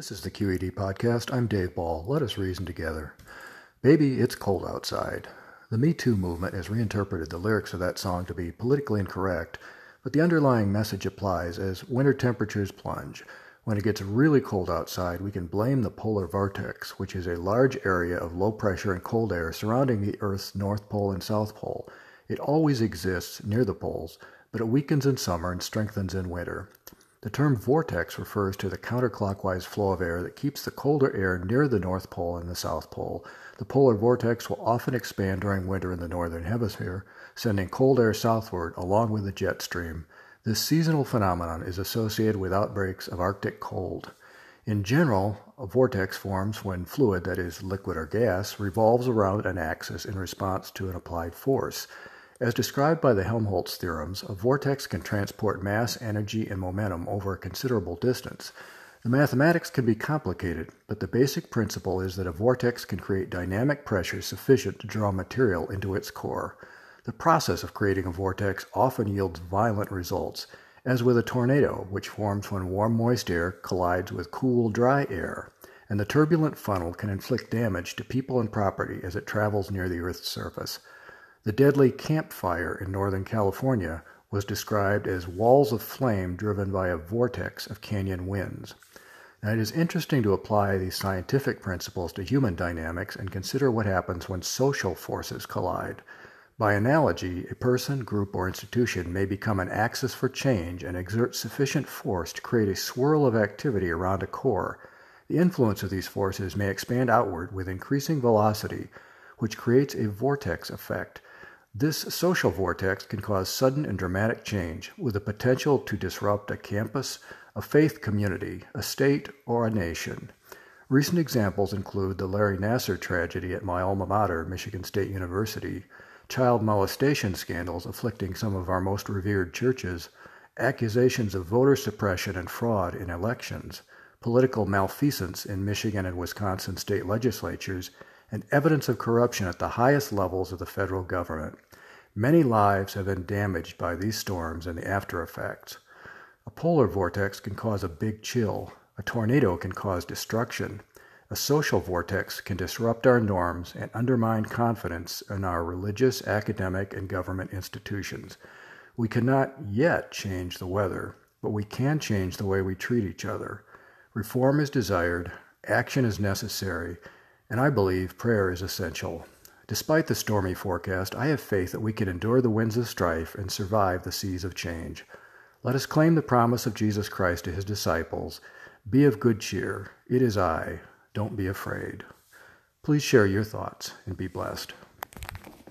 This is the QED podcast. I'm Dave Ball. Let us reason together. Baby, it's cold outside. The Me Too movement has reinterpreted the lyrics of that song to be politically incorrect, but the underlying message applies as winter temperatures plunge. When it gets really cold outside, we can blame the polar vortex, which is a large area of low pressure and cold air surrounding the Earth's North Pole and South Pole. It always exists near the poles, but it weakens in summer and strengthens in winter. The term vortex refers to the counterclockwise flow of air that keeps the colder air near the North Pole and the South Pole. The polar vortex will often expand during winter in the northern hemisphere, sending cold air southward along with the jet stream. This seasonal phenomenon is associated with outbreaks of Arctic cold. In general, a vortex forms when fluid, that is, liquid or gas, revolves around an axis in response to an applied force. As described by the Helmholtz theorems, a vortex can transport mass, energy, and momentum over a considerable distance. The mathematics can be complicated, but the basic principle is that a vortex can create dynamic pressure sufficient to draw material into its core. The process of creating a vortex often yields violent results, as with a tornado, which forms when warm, moist air collides with cool, dry air, and the turbulent funnel can inflict damage to people and property as it travels near the Earth's surface. The deadly Camp Fire in Northern California was described as walls of flame driven by a vortex of canyon winds. Now, it is interesting to apply these scientific principles to human dynamics and consider what happens when social forces collide. By analogy, a person, group, or institution may become an axis for change and exert sufficient force to create a swirl of activity around a core. The influence of these forces may expand outward with increasing velocity, which creates a vortex effect this social vortex can cause sudden and dramatic change with the potential to disrupt a campus, a faith community, a state, or a nation. Recent examples include the Larry Nassar tragedy at my alma mater, Michigan State University, child molestation scandals afflicting some of our most revered churches, accusations of voter suppression and fraud in elections, political malfeasance in Michigan and Wisconsin state legislatures, and evidence of corruption at the highest levels of the federal government. Many lives have been damaged by these storms and the after effects. A polar vortex can cause a big chill. A tornado can cause destruction. A social vortex can disrupt our norms and undermine confidence in our religious, academic, and government institutions. We cannot yet change the weather, but we can change the way we treat each other. Reform is desired, action is necessary, and I believe prayer is essential. Despite the stormy forecast, I have faith that we can endure the winds of strife and survive the seas of change. Let us claim the promise of Jesus Christ to his disciples Be of good cheer. It is I. Don't be afraid. Please share your thoughts and be blessed.